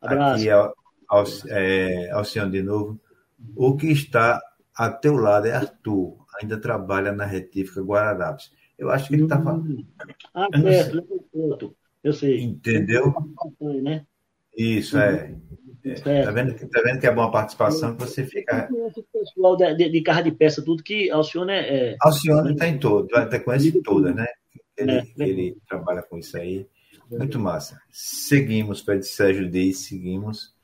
Abraço. Aqui ao, ao, é, senhor de novo. O que está a teu lado é Arthur, ainda trabalha na retífica Guararapes. Eu acho que ele está falando. Ah, certo, eu, eu sei. Entendeu? Né? Isso, é. é. Tá, vendo, tá vendo que é boa participação que você fica. O pessoal de, de, de carro de peça, tudo que Alcione é. é... Alcione está em todo, até conhece toda, né? Ele, é, ele trabalha com isso aí. Muito massa. Seguimos, Pedro Sérgio diz, seguimos.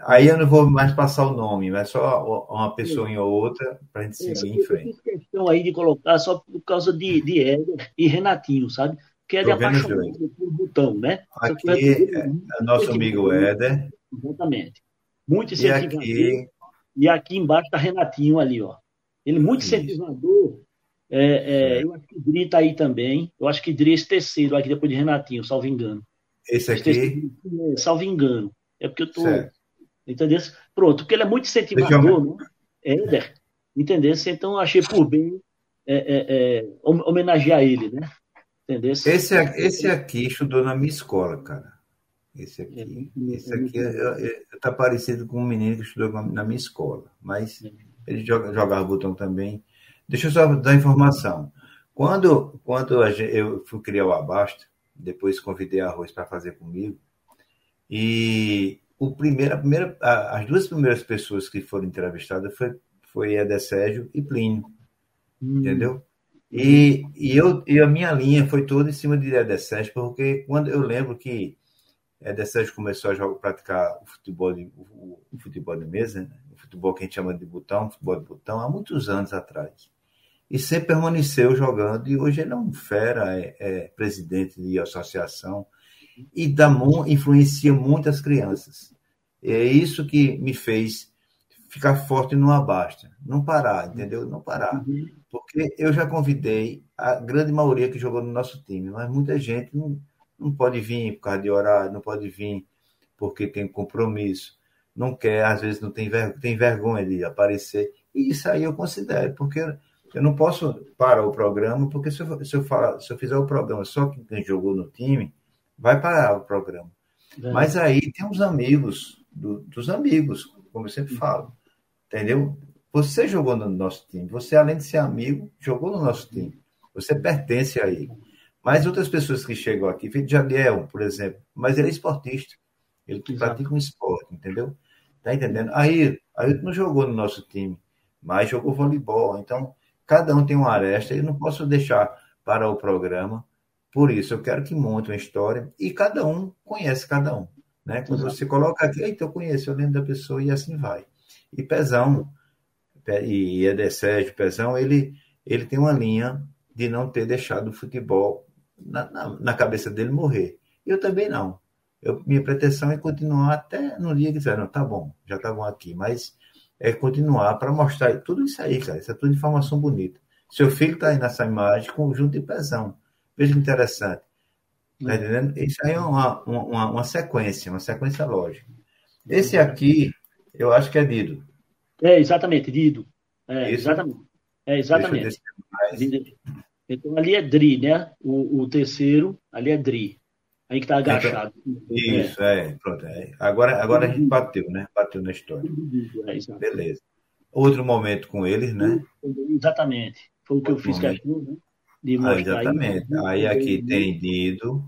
Aí eu não vou mais passar o nome, mas só uma pessoa ou outra para a gente seguir em frente. Eu fiz questão aí de colocar só por causa de, de Éder e Renatinho, sabe? Que é de apaixonado por botão, né? Aqui é, é nosso amigo Éder. Exatamente. Muito incentivador. E aqui, e aqui embaixo está Renatinho ali, ó. Ele muito incentivador. É, é, eu acho que Dri está aí também. Eu acho que Dri é esse terceiro aqui depois de Renatinho, salvo engano. Esse aqui? Esse terceiro, salvo engano. É porque eu tô. Certo. Entendeu? Pronto, porque ele é muito incentivador, né? Éder. Entendeu? Então achei por bem é, é, é, homenagear ele, né? Entendeu? Esse, esse aqui estudou na minha escola, cara. Esse aqui, é, esse aqui está parecido com um menino que estudou na minha escola, mas ele joga, jogava botão também. Deixa eu só dar informação. Quando, quando eu fui criar o Abasto, depois convidei a Arroz para fazer comigo, e o primeiro, a primeira, a, as duas primeiras pessoas que foram entrevistadas foi, foi Eder Sérgio e Plínio, hum. entendeu? E, e, eu, e a minha linha foi toda em cima de Eder Sérgio, porque quando eu lembro que Eder Sérgio começou a jogar, praticar o futebol de, o, o futebol de mesa, né? o futebol que a gente chama de botão, futebol de botão, há muitos anos atrás. E sempre permaneceu jogando, e hoje ele é um fera, é, é presidente de associação, e dá, influencia muitas crianças. É isso que me fez ficar forte no abasta, não parar, entendeu? Não parar. Uhum. Porque eu já convidei a grande maioria que jogou no nosso time, mas muita gente não, não pode vir por causa de horário, não pode vir porque tem compromisso, não quer, às vezes não tem, ver, tem vergonha de aparecer. E isso aí eu considero, porque eu não posso parar o programa, porque se eu, se eu, falar, se eu fizer o programa só quem jogou no time, vai parar o programa. É. Mas aí tem os amigos, do, dos amigos, como eu sempre falo, entendeu? Você jogou no nosso time, você além de ser amigo, jogou no nosso time, você pertence aí. Mas outras pessoas que chegam aqui, feito Jadiel, por exemplo, mas ele é esportista, ele Exato. pratica um esporte, entendeu? Tá entendendo? Aí, aí não jogou no nosso time, mas jogou voleibol, então cada um tem uma aresta, eu não posso deixar para o programa por isso, eu quero que monte uma história e cada um conhece cada um. Né? Quando Exato. você coloca aqui, eita, eu conheço, eu lembro da pessoa e assim vai. E Pezão, e Eder Sérgio Pezão, ele, ele tem uma linha de não ter deixado o futebol na, na, na cabeça dele morrer. Eu também não. Eu, minha pretensão é continuar até no dia que disser, não, tá bom, já tá bom aqui, mas é continuar para mostrar tudo isso aí, cara. Isso é tudo informação bonita. Seu filho está aí nessa imagem, conjunto de Pezão. Veja que interessante. Tá entendendo? Isso aí é uma, uma, uma sequência, uma sequência lógica. Esse aqui, eu acho que é Dido. É, exatamente, Dido. É, exatamente. É, exatamente. Então, ali é Dri, né? O, o terceiro, ali é Dri. Aí que tá então, agachado. Isso, é, é pronto. É. Agora, agora a gente bateu, né? Bateu na história. É, Beleza. Outro momento com eles, né? Exatamente. Foi o que Outro eu fiz momento. com a né? de. Ah, exatamente. Aí, aí aqui tem Dido.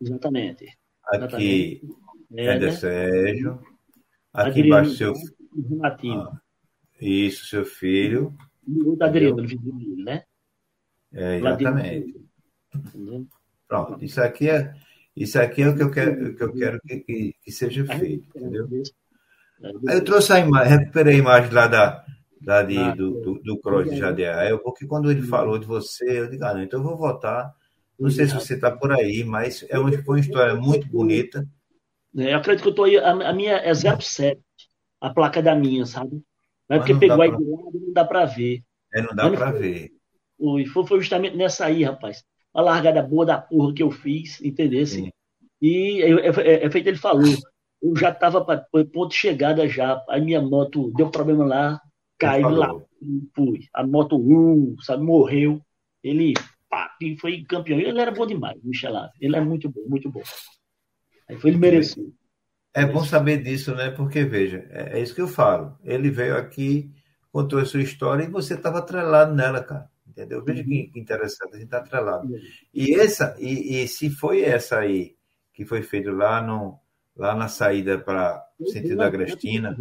Exatamente. Aqui é de Sérgio. Aqui Adriano, embaixo seu ah, Isso, seu filho. E o da Adriano, né? É, exatamente. Pronto, isso aqui é, isso aqui é o que eu quero, que, eu quero que, que, que seja feito, entendeu? Aí eu trouxe a imagem, recuperei a imagem lá da, de, ah, do, do, do Cross de Jadiel, porque quando ele falou de você, eu digo, ah, não, então eu vou votar. Não sei se você está por aí, mas é uma, foi uma história muito bonita. É, eu acredito que eu tô aí, a, a minha é 07, a placa da minha, sabe? Não é porque pegou aí pra... do lado, não dá para ver. É, não dá para ver. Foi, foi justamente nessa aí, rapaz. A largada boa da porra que eu fiz, entendeu? E é, é, é, feito ele falou. Eu já estava para ponto de chegada já. Aí minha moto deu problema lá, caiu lá, fui. A moto 1, sabe, morreu. Ele pá, foi campeão. Ele era bom demais, Michel Ele é muito bom, muito bom. Aí foi ele mereceu. É bom saber disso, né? Porque, veja, é, é isso que eu falo. Ele veio aqui, contou a sua história e você estava atrelado nela, cara. Entendeu? Veja que, que interessante, a gente está atrelado. E, essa, e, e se foi essa aí que foi feito lá, no, lá na saída para o sentido da Agrestina.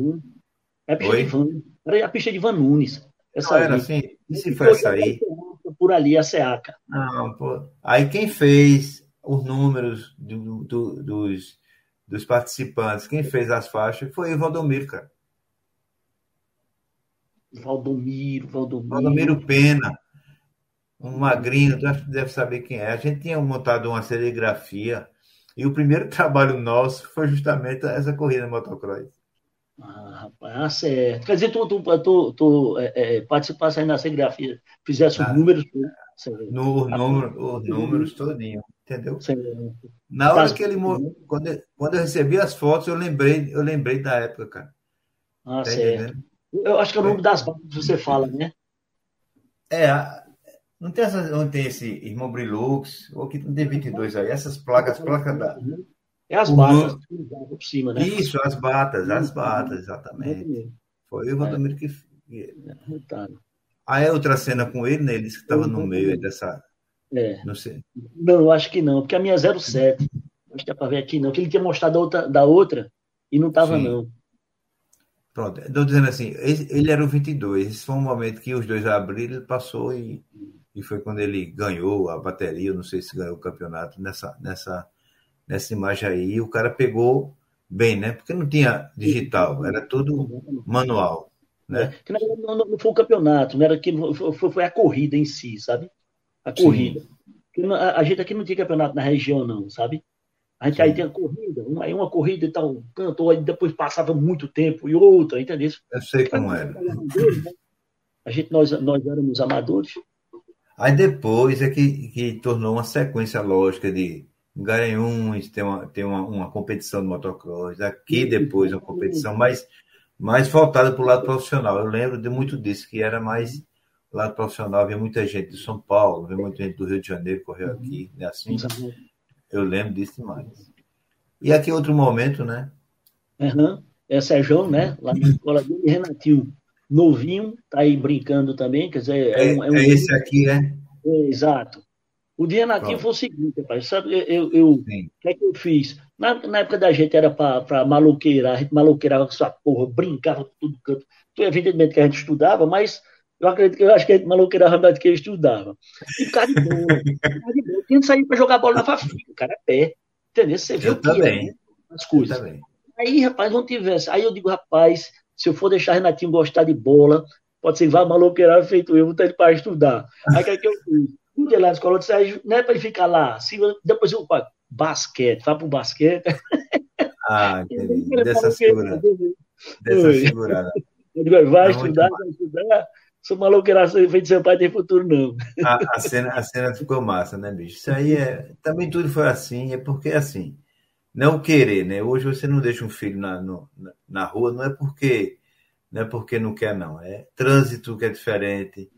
É a pista, de Van, era a pista de Van Nunes. Essa Não, era assim? E se foi essa aí? Por ali, a SEACA. Não, pô. Aí quem fez os números do, do, dos, dos participantes, quem fez as faixas, foi o Valdomiro, cara. Valdomiro, Valdomiro. Valdomiro Pena. Um magrinho, tu deve saber quem é. A gente tinha montado uma serigrafia e o primeiro trabalho nosso foi justamente essa corrida motocross. Ah, rapaz, ah, certo. Quer dizer, tu, tu, tu, tu é, é, participasse aí na serigrafia, fizesse ah, os números. No, número, os números todinho, entendeu? Certo. Na hora que ele quando, quando eu recebi as fotos, eu lembrei, eu lembrei da época, cara. Ah, tá certo. Entendendo? Eu acho que é o nome das bandas que você fala, né? É, não tem, essa, não tem esse irmão Brilux, ou que tem D22 aí, essas placas, placas da. É as batas por cima, né? Isso, as batas, as batas, exatamente. Foi o Valdomiro que. É. Aí é outra cena com ele, né? Ele disse que estava no meio dessa. É. Não sei. Não, eu acho que não, porque a minha 07. Acho que é para ver aqui, não. Que ele tinha mostrado da outra, da outra e não estava, não. Pronto, estou dizendo assim, ele era o 22. Esse foi um momento que os dois abriram, ele passou e e foi quando ele ganhou a bateria, não sei se ganhou o campeonato nessa, nessa, nessa imagem aí. o cara pegou bem, né? Porque não tinha digital, era tudo manual. Né? É, que não, não, foi o campeonato, não era que foi, foi a corrida em si, sabe? A corrida. A, a, gente aqui não tinha campeonato na região, não, sabe? A gente Sim. aí tem a corrida, uma, aí uma corrida e tal, cantou, aí depois passava muito tempo e outra, entendeu? Eu sei como era. A gente, nós, nós éramos amadores, Aí depois é que, que tornou uma sequência lógica de Garanhuns, tem uma, tem uma, uma competição de motocross, aqui depois uma competição mais, mais voltada para o lado profissional. Eu lembro de muito disso, que era mais lado profissional, havia muita gente de São Paulo, havia muita gente do Rio de Janeiro correu aqui, né? assim. Eu lembro disso demais. E aqui outro momento, né? Uhum. É Sérgio, né? Lá na escola dele, Renatinho novinho, tá aí brincando também, quer dizer... É, é, um, é, um... é esse aqui, né? É, exato. O dia nativo foi o seguinte, rapaz, sabe, eu, eu, o que é que eu fiz? Na, na época da gente era para maloqueirar, a gente maloqueirava com essa porra, brincava com tudo canto. Então, evidentemente que a gente estudava, mas eu acredito que eu acho que a gente maloqueirava mais do que estudava. E ficar de boa, ficar de boa. Tinha sair para jogar bola na Fafica, cara, é pé. Entendeu? Você viu o que é, né? as coisas. Aí, rapaz, não tivesse. Aí eu digo, rapaz, se eu for deixar Renatinho gostar de bola, pode ser que vá maloqueirar feito eu, botar ele para estudar. Aí o que, é que eu fiz? Um dia lá na escola, eu disse, não é para ele ficar lá. Se, depois eu, basquete, vá para o basquete. Ah, entendi. Dessa segurada. Dessa segurada. Vai estudar, vai estudar. Sou maloqueira feito seu pai tem futuro, não. A, a, cena, a cena ficou massa, né, bicho? Isso aí é. Também tudo foi assim, é porque assim não querer, né? Hoje você não deixa um filho na, no, na rua, não é porque não é porque não quer, não. É trânsito que é diferente.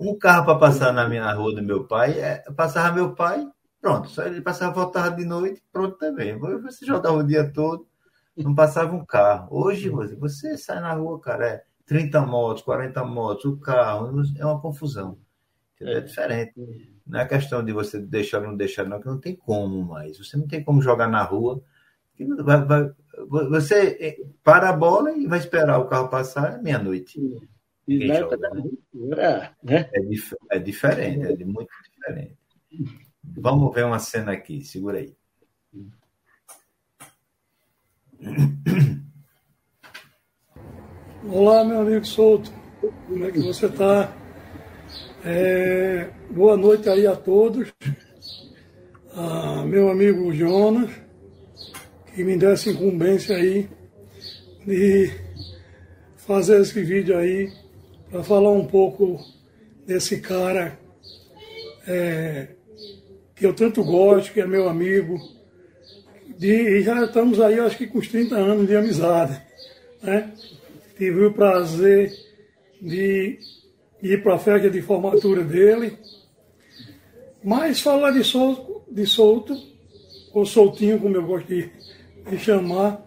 um carro para passar na minha rua do meu pai, é, passava meu pai, pronto. Só ele passava, voltava de noite, pronto também. Você jogava o dia todo, não passava um carro. Hoje você, você sai na rua, cara, é 30 motos, 40 motos, o carro, é uma confusão. É diferente. Não é questão de você deixar ou não deixar, não, que não tem como mais. Você não tem como jogar na rua. Vai, vai, você eh, para a bola e vai esperar o carro passar é meia-noite. Né? É, dif é diferente, é muito diferente. Vamos ver uma cena aqui, segura aí. Olá, meu amigo Souto. Como é que você está? É, boa noite aí a todos. Ah, meu amigo Jonas, que me deu essa incumbência aí de fazer esse vídeo aí para falar um pouco desse cara é, que eu tanto gosto, que é meu amigo. De, e já estamos aí, acho que com os 30 anos de amizade. Né? Tive o prazer de ir para a festa de formatura dele. Mas falar de solto, de solto, ou soltinho, como eu gosto de, me chamar,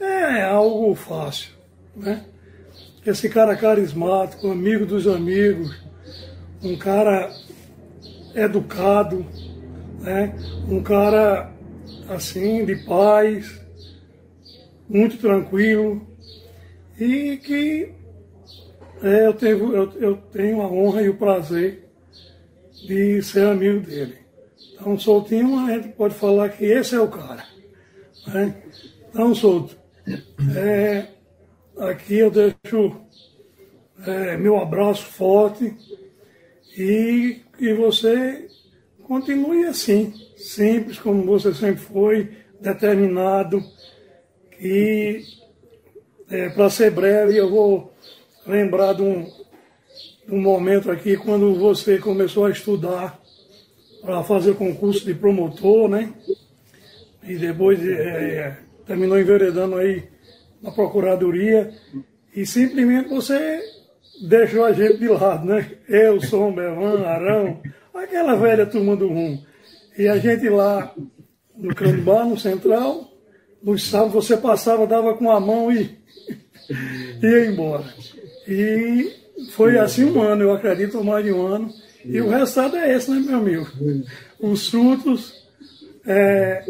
é algo fácil, né? Esse cara carismático, amigo dos amigos, um cara educado, né? um cara assim, de paz, muito tranquilo, e que é, eu, tenho, eu, eu tenho a honra e o prazer de ser amigo dele. Então, Soltinho, a gente pode falar que esse é o cara. Né? Então, Solto, é, aqui eu deixo é, meu abraço forte e que você continue assim, simples como você sempre foi, determinado, e é, para ser breve eu vou lembrar de um, um momento aqui quando você começou a estudar para fazer concurso de promotor, né? E depois é, terminou enveredando aí na Procuradoria e simplesmente você deixou a gente de lado, né? Eu, Som, Bevan, Arão, aquela velha turma do rum. E a gente lá no Canubá, no Central, nos sábados você passava, dava com a mão e ia embora. E foi assim um ano, eu acredito, mais de um ano. E o resultado é esse, né, meu amigo? Os frutos é,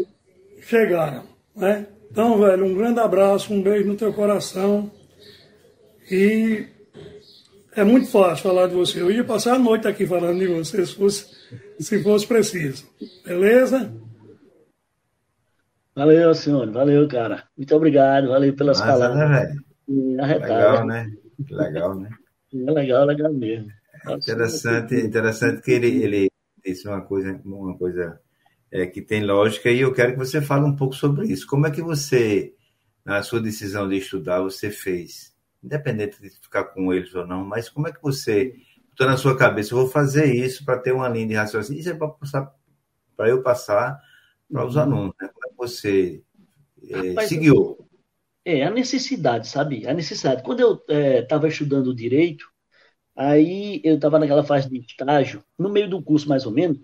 chegaram, né? Então, velho, um grande abraço, um beijo no teu coração. E é muito fácil falar de você. Eu ia passar a noite aqui falando de você, se fosse, se fosse preciso. Beleza? Valeu, senhor. Valeu, cara. Muito obrigado. Valeu pelas Nossa, palavras. Né, legal, né? Legal, né? É legal, legal mesmo. Interessante, interessante que ele, ele disse uma coisa, uma coisa é, que tem lógica e eu quero que você fale um pouco sobre isso. Como é que você, na sua decisão de estudar, você fez, independente de ficar com eles ou não, mas como é que você, estou na sua cabeça, eu vou fazer isso para ter uma linha de raciocínio, isso é para passar, para eu passar para os uhum. alunos, né? Como é que você é, Rapaz, seguiu? É, a necessidade, sabe? A necessidade. Quando eu estava é, estudando direito, aí eu estava naquela fase de estágio, no meio do curso mais ou menos,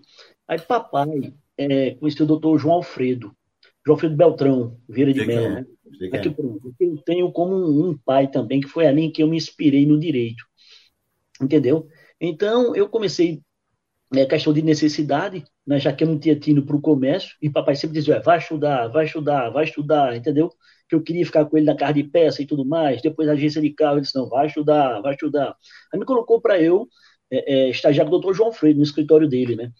aí papai é, conheci o doutor João Alfredo, João Alfredo Beltrão, Vieira de Mello, né? Aqui, pronto. Eu tenho como um pai também, que foi ali em que eu me inspirei no direito. Entendeu? Então, eu comecei é, questão de necessidade, né, já que eu não tinha tido para o comércio, e papai sempre dizia, vai estudar, vai estudar, vai estudar, entendeu? Que eu queria ficar com ele na casa de peça e tudo mais, depois a agência de carro, ele disse, não, vai estudar, vai estudar. Aí me colocou para eu é, é, estagiar com o doutor João Freire, no escritório dele, né?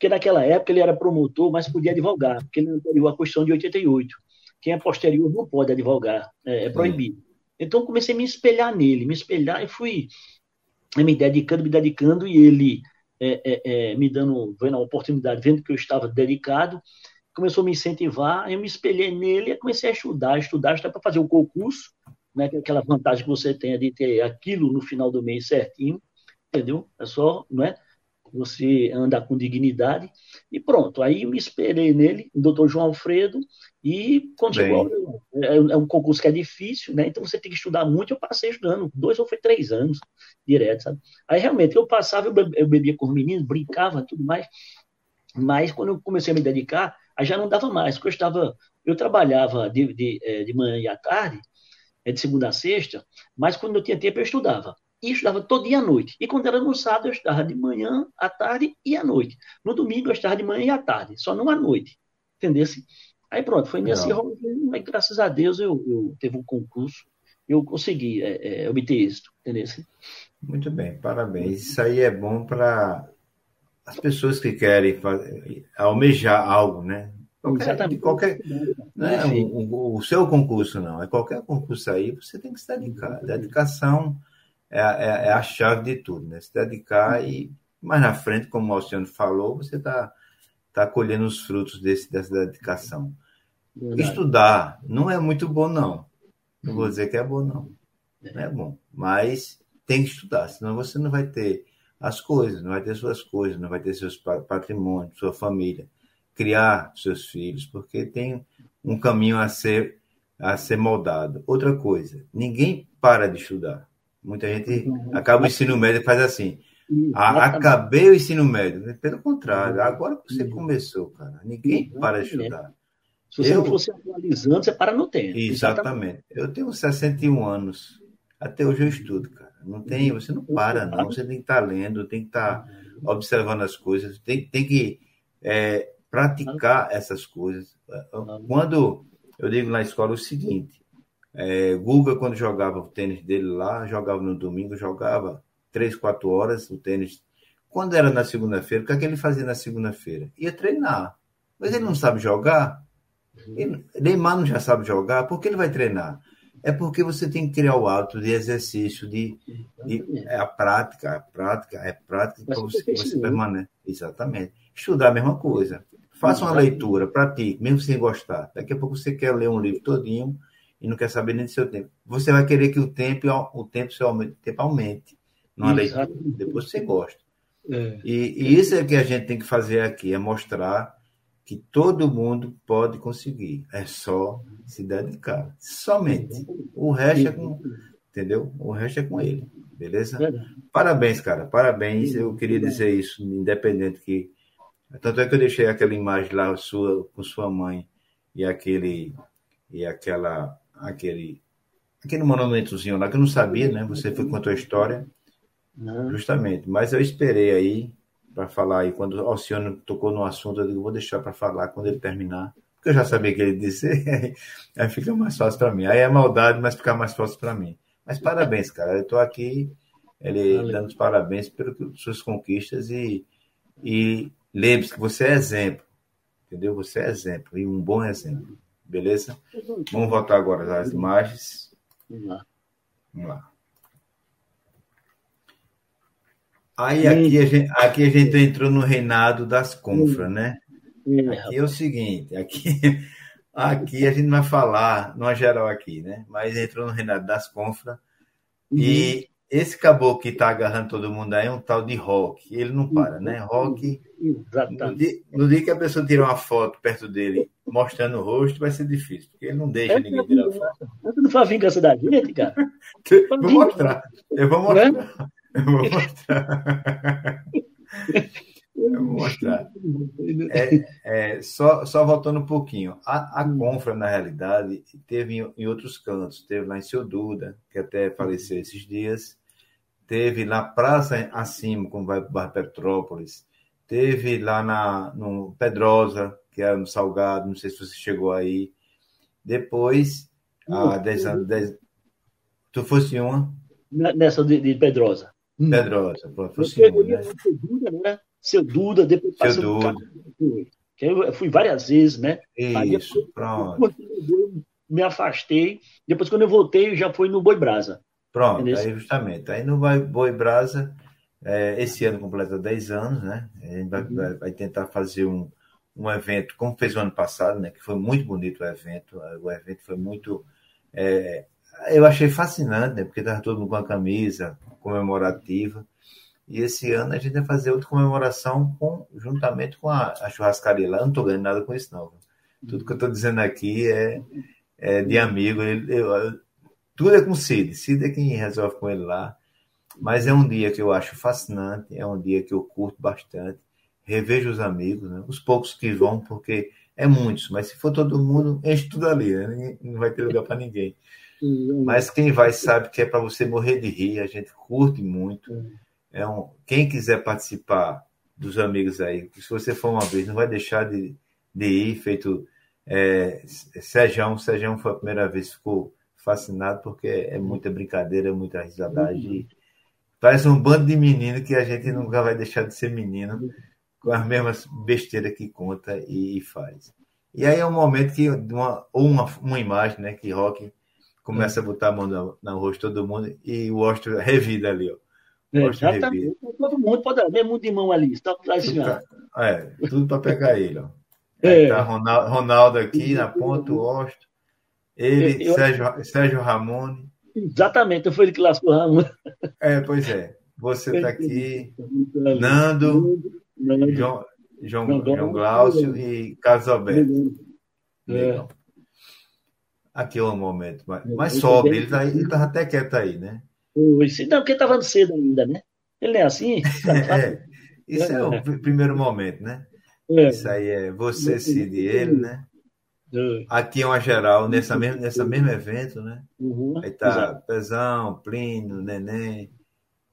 porque naquela época ele era promotor, mas podia advogar, porque ele anterior à Constituição de 88. Quem é posterior não pode advogar, é, é proibido. Então comecei a me espelhar nele, me espelhar e fui me dedicando, me dedicando, e ele é, é, é, me dando, vendo a oportunidade, vendo que eu estava dedicado, começou a me incentivar, eu me espelhei nele e comecei a estudar, estudar, estudar para fazer o concurso, né, que é aquela vantagem que você tem de ter aquilo no final do mês certinho, entendeu? É só, não é? você anda com dignidade, e pronto. Aí eu me esperei nele, o doutor João Alfredo, e quando chegou, é, é, um concurso que é difícil, né? Então você tem que estudar muito. Eu passei estudando dois ou foi três anos direto, sabe? Aí realmente eu passava, eu bebia com os meninos, brincava tudo mais, mas quando eu comecei a me dedicar, aí já não dava mais, porque eu estava, eu trabalhava de, de, é, de manhã e à tarde, de segunda a sexta, mas quando eu tinha tempo eu estudava e estudava todo dia à noite. E quando era no sábado, eu estudava de manhã, à tarde e à noite. No domingo, eu estudava de manhã e à tarde, só não à noite. Entendeu? Aí pronto, foi nesse rolo, mas graças a Deus eu, eu teve um concurso, eu consegui é, é, obter êxito. Entendeu? Muito bem, parabéns. Isso aí é bom para as pessoas que querem fazer, almejar algo, né? Qualquer, Exatamente. Qualquer, né, o, o, o, seu concurso não, é qualquer concurso aí, você tem que se dedicar. Dedicação é, é, é, a chave de tudo, né? Se dedicar e mais na frente, como o Alciano falou, você está tá colhendo os frutos desse, dessa dedicação. Verdade. Estudar não é muito bom, não. Não vou dizer que é bom, não. Não é bom. Mas tem que estudar, senão você não vai ter as coisas, não vai ter suas coisas, não vai ter seus patrimônios, sua família, criar seus filhos, porque tem um caminho a ser a ser moldado. Outra coisa, ninguém para de estudar. Muita gente uhum. acaba o ensino médio e faz assim. acabei o ensino médio. Pelo contrário, agora que você uhum. começou, cara. Ninguém para de estudar. Se você eu... não fosse atualizando, você para no tempo. Exatamente. Eu tenho 61 anos. Até hoje eu estudo, cara. Não tem, você não para, não. Você tem que estar tá lendo, tem que estar tá observando as coisas, tem, tem que é, praticar essas coisas. Quando eu digo na escola o seguinte, é, Guga, quando jogava o tênis dele lá, jogava no domingo, jogava três, quatro horas o tênis. Quando era na segunda-feira, o que, é que ele fazia na segunda-feira? Ia treinar. Mas ele não sabe jogar. Ele, Neymar não já sabe jogar, por que ele vai treinar? É porque você tem que criar o hábito de exercício, de, de é a prática, a prática, é prática para você, você permanecer. Exatamente. Estudar a mesma coisa. Faça uma leitura, pratique, mesmo sem gostar. Daqui a pouco você quer ler um livro todinho e não quer saber nem do seu tempo. Você vai querer que o tempo, o tempo, seu aumente, o tempo aumente numa leitura. Depois você gosta. É. E, e isso é que a gente tem que fazer aqui, é mostrar que todo mundo pode conseguir. É só se dedicar. Somente. O resto é com. Entendeu? O resto é com ele. Beleza? Parabéns, cara. Parabéns. Eu queria dizer isso, independente que. Tanto é que eu deixei aquela imagem lá sua, com sua mãe e aquele. E aquela. Aquele. Aquele monumentozinho lá que eu não sabia, né? Você foi contou a história. Justamente. Mas eu esperei aí para falar aí. Quando o Alciano tocou no assunto, eu digo, vou deixar para falar quando ele terminar, porque eu já sabia que ele disse, aí fica mais fácil para mim. Aí é maldade, mas fica mais fácil para mim. Mas parabéns, cara. Eu estou aqui ele Valeu. dando os parabéns pelas suas conquistas e, e lembre-se que você é exemplo. Entendeu? Você é exemplo e um bom exemplo. Beleza? Vamos voltar agora às imagens. Vamos lá. Vamos lá. Aí aqui a, gente, aqui a gente entrou no reinado das confras, né? Aqui é o seguinte, aqui, aqui a gente vai falar, numa geral aqui, né? Mas entrou no reinado das confras e uhum. esse caboclo que tá agarrando todo mundo aí é um tal de Rock. Ele não para, né? Rock. No dia, no dia, que a pessoa tira uma foto perto dele mostrando o rosto, vai ser difícil, porque ele não deixa é ninguém tirar foto. Não faz vingança da gente, cara? vou mostrar. Eu vou mostrar. Eu vou mostrar. Eu vou mostrar. É, é, só, só voltando um pouquinho. A, a Confra, na realidade, teve em, em, outros cantos. Teve lá em Seu Duda, que até faleceu esses dias. Teve na Praça Acima, como vai para Petrópolis. Teve lá na, no Pedrosa, que era no Salgado. Não sei se você chegou aí. Depois, há 10 anos. Dez... Tu fosse uma? Nessa de, de Pedrosa. Pedrosa, professor. Né? Seu Duda, né? Seu Duda, depois passei Seu Duda. Eu fui várias vezes, né? Isso, Aí, pronto. Eu me afastei. Depois, quando eu voltei, já foi no Boi Brasa. Pronto, entendeu? aí justamente. Aí no Boi Brasa, é, esse ano completa 10 anos, né? A gente vai, uhum. vai, tentar fazer um, um evento, como fez o ano passado, né? Que foi muito bonito o evento. O evento foi muito. É, eu achei fascinante, né? Porque estava todo mundo com a camisa comemorativa. E esse ano a gente vai fazer outra comemoração com, juntamente com a, a churrascaria lá. Eu não estou ganhando nada com isso, não. Tudo que eu estou dizendo aqui é, é de amigo. Ele, eu, tudo é com Cid. Cid é quem resolve com ele lá. Mas é um dia que eu acho fascinante, é um dia que eu curto bastante. Revejo os amigos, né? os poucos que vão, porque é muitos, mas se for todo mundo, enche tudo ali, né? não vai ter lugar para ninguém. Mas quem vai sabe que é para você morrer de rir, a gente curte muito. É um, quem quiser participar dos amigos aí, se você for uma vez, não vai deixar de, de ir, feito é, Sejão, Sejão foi a primeira vez, ficou fascinado, porque é muita brincadeira, muita risadagem. Uhum. Parece um bando de menino que a gente nunca vai deixar de ser menino, com as mesmas besteiras que conta e, e faz. E aí é um momento que, uma, ou uma, uma imagem, né, que Rock começa a botar a mão no, no rosto de todo mundo e o Ostro revida ali, ó. É, exatamente. Todo mundo pode haver muito de mão ali. Está assim, É, tudo para pegar ele, ó. É. Tá Ronaldo, Ronaldo aqui na ponta, o Ostro. Ele, eu, Sérgio, Sérgio Ramone. Exatamente, foi ele que lascou o Ramone. É, pois é. Você está aqui, Nando, Nando João, João, João Glaucio e Carlos Alberto. É. Aqui é um momento, mas, mas sobe, ele tá, estava até quieto aí, né? Não, porque estava cedo ainda, né? Ele é assim. é, isso é o primeiro momento, né? É. Isso aí é você, Cid e ele, né? Aqui é uma geral, nessa mesmo, nessa mesmo evento, né? Uhum, Aí tá exato. Pezão, Plínio, Neném,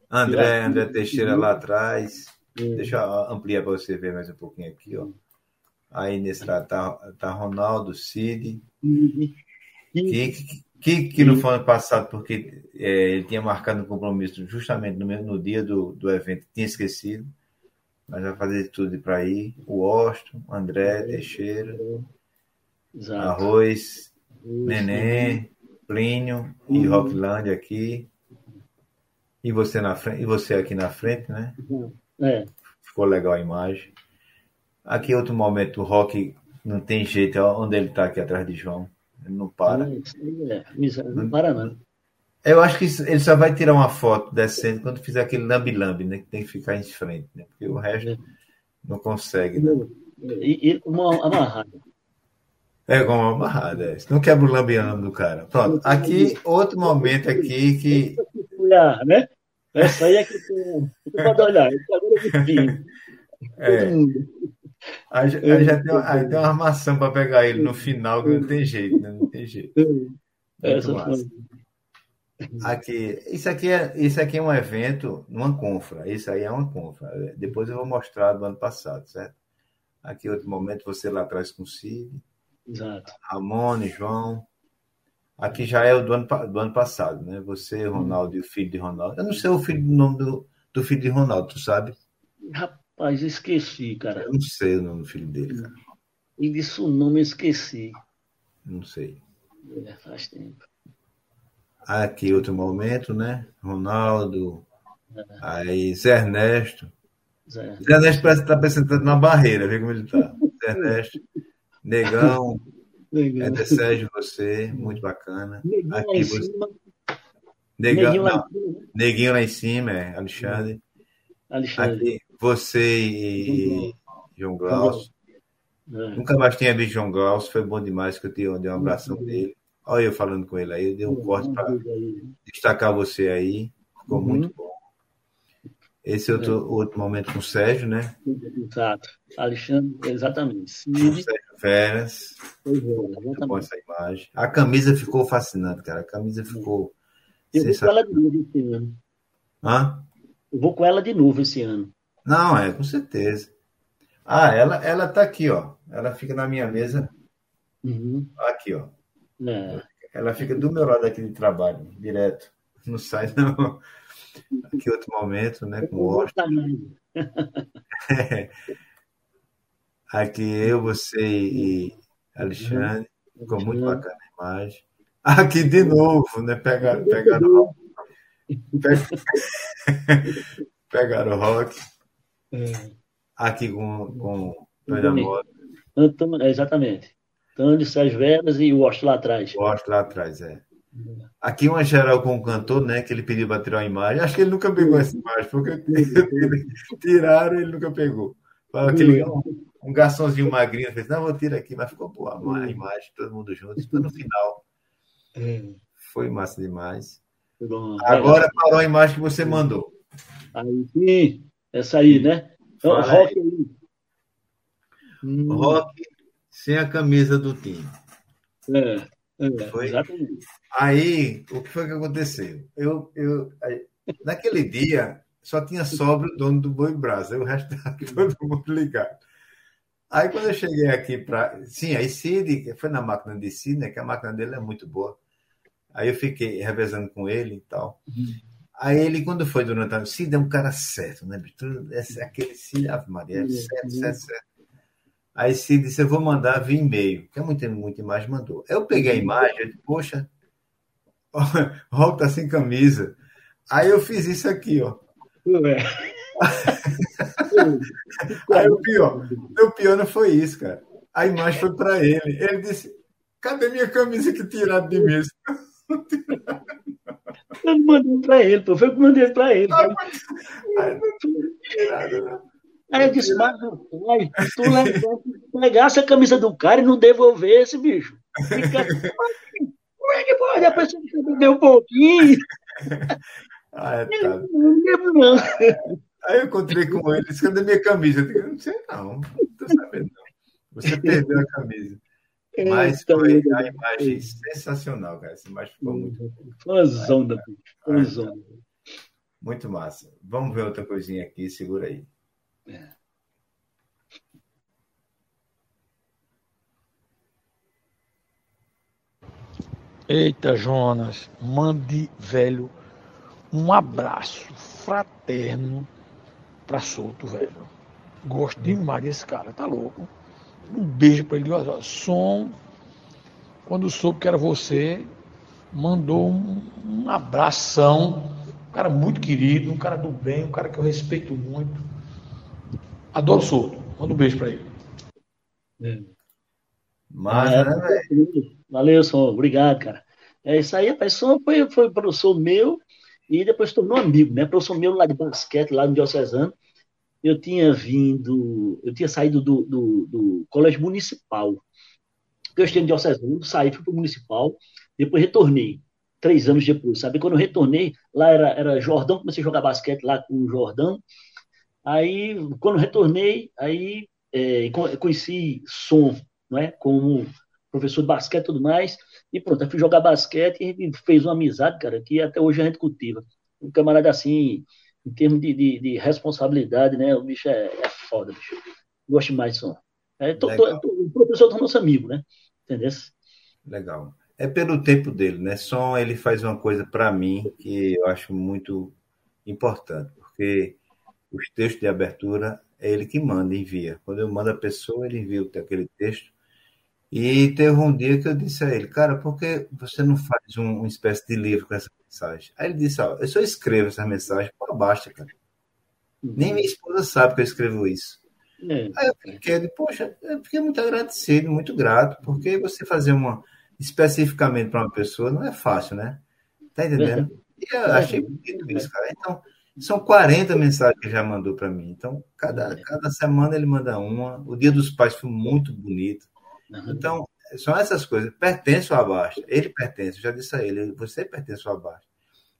André, André Teixeira uhum. lá atrás. Uhum. Deixa eu ampliar para você ver mais um pouquinho aqui, ó. Aí nesse lá tá, tá Ronaldo, Cid. Uhum. Que, que, que não foi ano passado, porque é, ele tinha marcado um compromisso justamente no, mesmo, no dia do, do evento, tinha esquecido. Mas vai fazer tudo para ir. O Austin, André Teixeira. Exato. Arroz, Neném, Plínio uhum. e Rockland aqui. E você na frente, e você aqui na frente, né? É. Ficou legal a imagem. Aqui outro momento, o Rock não tem jeito, onde ele está aqui atrás de João. Ele não para. É, não para não. Eu acho que ele só vai tirar uma foto decente quando fizer aquele lambi-lambi, né? Que tem que ficar em frente, né? Porque o resto é. não consegue. Né? E, e uma amarrada. É, com uma amarrada. É. Não quebra o lambiano do cara. Pronto. Aqui, outro momento aqui que. Olhar, né? Essa aí é que tu, pode olhar. Agora é É. Aí, aí já tem, aí tem uma armação para pegar ele no final, que não tem jeito, né? Não tem jeito. Essa foi. Aqui, isso aqui é, isso aqui é um evento, uma confra. Isso aí é uma confra. Depois eu vou mostrar do ano passado, certo? Aqui outro momento você lá atrás com o Cid. Exato. Ramone, João. Aqui já é o do ano, do ano passado, né? Você, Ronaldo e o filho de Ronaldo. Eu não sei o filho do nome do, do filho de Ronaldo, tu sabe? Rapaz, esqueci, cara. Eu não sei o nome do filho dele, cara. Ele disse o nome, eu esqueci. Não sei. É, faz tempo. Aqui outro momento, né? Ronaldo. É. Aí Zé Ernesto. Zé. Zé Ernesto parece que está apresentando na barreira, vê como ele está. Zé Ernesto. Negão. Negão. É Sérgio, você, muito bacana. Neguinho Aqui você... cima. Negão, Neguinho, lá em cima. Neguinho lá em cima, é Alexandre. Alexandre. Aqui, você e João Glaucio. É. Nunca mais tinha visto João Glaucio, foi bom demais que eu dei um abração dele. Olha eu falando com ele aí, eu dei um corte para destacar você aí. Ficou uhum. muito bom. Esse é outro, é. outro momento com o Sérgio, né? Exato. Alexandre, exatamente. Sérgio Veras. Pois é, muito bom essa imagem. A camisa ficou fascinante, cara. A camisa ficou. Eu vou com ela de novo esse ano. Hã? Eu vou com ela de novo esse ano. Não, é, com certeza. Ah, ela, ela tá aqui, ó. Ela fica na minha mesa. Uhum. Aqui, ó. É. Ela fica do meu lado aqui de trabalho, direto. Não sai, não. Aqui outro momento, né? Com o. É. Aqui eu, você e Alexandre. Ficou muito bacana a imagem. Aqui de novo, né? Pegaram, pegaram, pegaram o rock. É. Aqui com, com Tony Exatamente. Tânio, Sérgio Veras e o Osto lá atrás. O Osto lá atrás, é. Aqui uma geral com o cantor, né? Que ele pediu para tirar uma imagem. Acho que ele nunca pegou essa imagem, porque tiraram e ele nunca pegou. Aquele, um garçomzinho magrinho fez, não, vou tirar aqui, mas ficou boa a imagem, todo mundo junto, isso no final. Foi massa demais. Agora parou a imagem que você mandou. Aí sim, essa aí, né? Então, rock aí. Rock sem a camisa do time. É. É, foi? Exatamente. Aí, o que foi que aconteceu? Eu, eu, naquele dia, só tinha sobra o dono do Boi Brasa, o resto estava todo mundo ligado. Aí, quando eu cheguei aqui para. Sim, aí Cid, foi na máquina de Cid, né? Que a máquina dele é muito boa. Aí eu fiquei revezando com ele e tal. Uhum. Aí ele, quando foi durante a. Cid é um cara certo, né? É aquele Cid, Ave Maria, é certo, certo, certo. Aí se disse, eu vou mandar via e-mail, que é muita, muita imagem, mandou. Eu peguei a imagem, eu disse, poxa, Rock tá sem camisa. Aí eu fiz isso aqui, ó. Aí o pior, o pior não foi isso, cara. A imagem foi para ele. Ele disse, cadê minha camisa que tiraram de mim? Eu não mandei para ele, pô. Foi que mandei para ele. Aí, não. Aí eu disse, mas pai, tu legasse a camisa do cara e não devolvesse, bicho. Fica... Como é que pode? A pessoa que deu um pouquinho. Ah, é, tá. Não lembro, não. Aí eu encontrei com ele, disse, cadê minha camisa? Eu disse, não sei não, não tô sabendo não. Você perdeu a camisa. Mas foi a imagem sensacional, cara. Essa imagem ficou muito. Fãzão da Fãzão. Muito massa. Vamos ver outra coisinha aqui, segura aí. É. Eita, Jonas, mande, velho, um abraço fraterno pra Solto, velho. Gosto demais desse cara, tá louco? Um beijo pra ele. Olha, som, quando soube que era você, mandou um, um abração. Um cara muito querido, um cara do bem, um cara que eu respeito muito. Adoro Solto. Manda um beijo pra ele. É. Mas, é, né, Valeu, Som. Obrigado, cara. É isso aí, rapaz. Som foi, foi professor meu e depois tornou amigo, né? Professor meu lá de basquete, lá no Diocesano. Eu tinha vindo, eu tinha saído do, do, do colégio municipal. Eu estive no Diocesano, saí, fui para o municipal, depois retornei, três anos depois, sabe? Quando eu retornei, lá era, era Jordão, comecei a jogar basquete lá com o Jordão. Aí, quando retornei, aí é, conheci Som, não é? Como professor de basquete e tudo mais. E pronto, eu fui jogar basquete e fez uma amizade, cara, que até hoje a gente cultiva. Um camarada assim, em termos de, de, de responsabilidade, né? O bicho é, é foda, bicho. Gosto mais disso. É, tô, tô, tô, o professor é nosso amigo, né? Entendeu? Legal. É pelo tempo dele, né? Só ele faz uma coisa para mim que eu acho muito importante, porque os textos de abertura é ele que manda, envia. Quando eu mando a pessoa, ele envia aquele texto e teve um dia que eu disse a ele, cara, por que você não faz um, uma espécie de livro com essa mensagem? Aí ele disse, ó, eu só escrevo essa mensagem, pô, basta, cara. Uhum. Nem minha esposa sabe que eu escrevo isso. É. Aí eu fiquei, poxa, eu fiquei muito agradecido, muito grato, porque você fazer uma especificamente para uma pessoa não é fácil, né? Tá entendendo? E eu achei bonito isso, cara. Então, são 40 mensagens que ele já mandou para mim. Então, cada, cada semana ele manda uma. O Dia dos Pais foi muito bonito. Então, são essas coisas. Pertence ao Abasta. Ele pertence, eu já disse a ele, você pertence ao Abasta.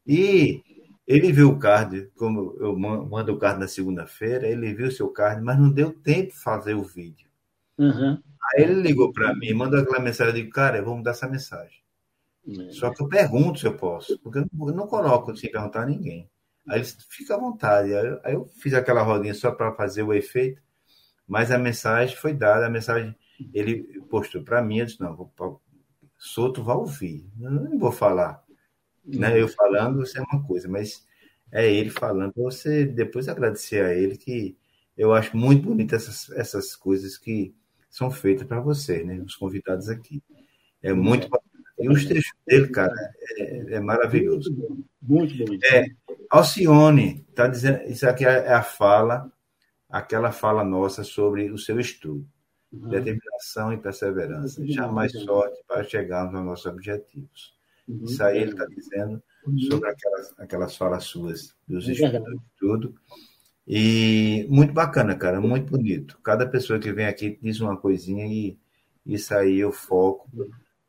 E ele viu o card, como eu mando o card na segunda-feira, ele viu o seu card, mas não deu tempo de fazer o vídeo. Uhum. Aí ele ligou para mim, mandou aquela mensagem, eu digo, cara, eu vou mudar essa mensagem. Uhum. Só que eu pergunto se eu posso, porque eu não, eu não coloco sem perguntar a ninguém. Aí ele fica à vontade. Aí eu, aí eu fiz aquela rodinha só para fazer o efeito, mas a mensagem foi dada, a mensagem ele postou para mim, eu disse, não, vou, Soto vai ouvir, eu não vou falar. Né? Eu falando, isso é uma coisa, mas é ele falando, você depois agradecer a ele, que eu acho muito bonito essas, essas coisas que são feitas para você, né? Os convidados aqui. É muito E os textos dele, cara, é, é maravilhoso. Muito bonito. É, Alcione, tá dizendo, isso aqui é a fala, aquela fala nossa sobre o seu estudo. Uhum. Determinação e perseverança. Uhum. Jamais sorte para chegarmos aos nossos objetivos. Uhum. Isso aí ele está dizendo uhum. sobre aquelas, aquelas falas suas, dos é estudos e tudo. E muito bacana, cara, muito bonito. Cada pessoa que vem aqui diz uma coisinha e isso aí eu foco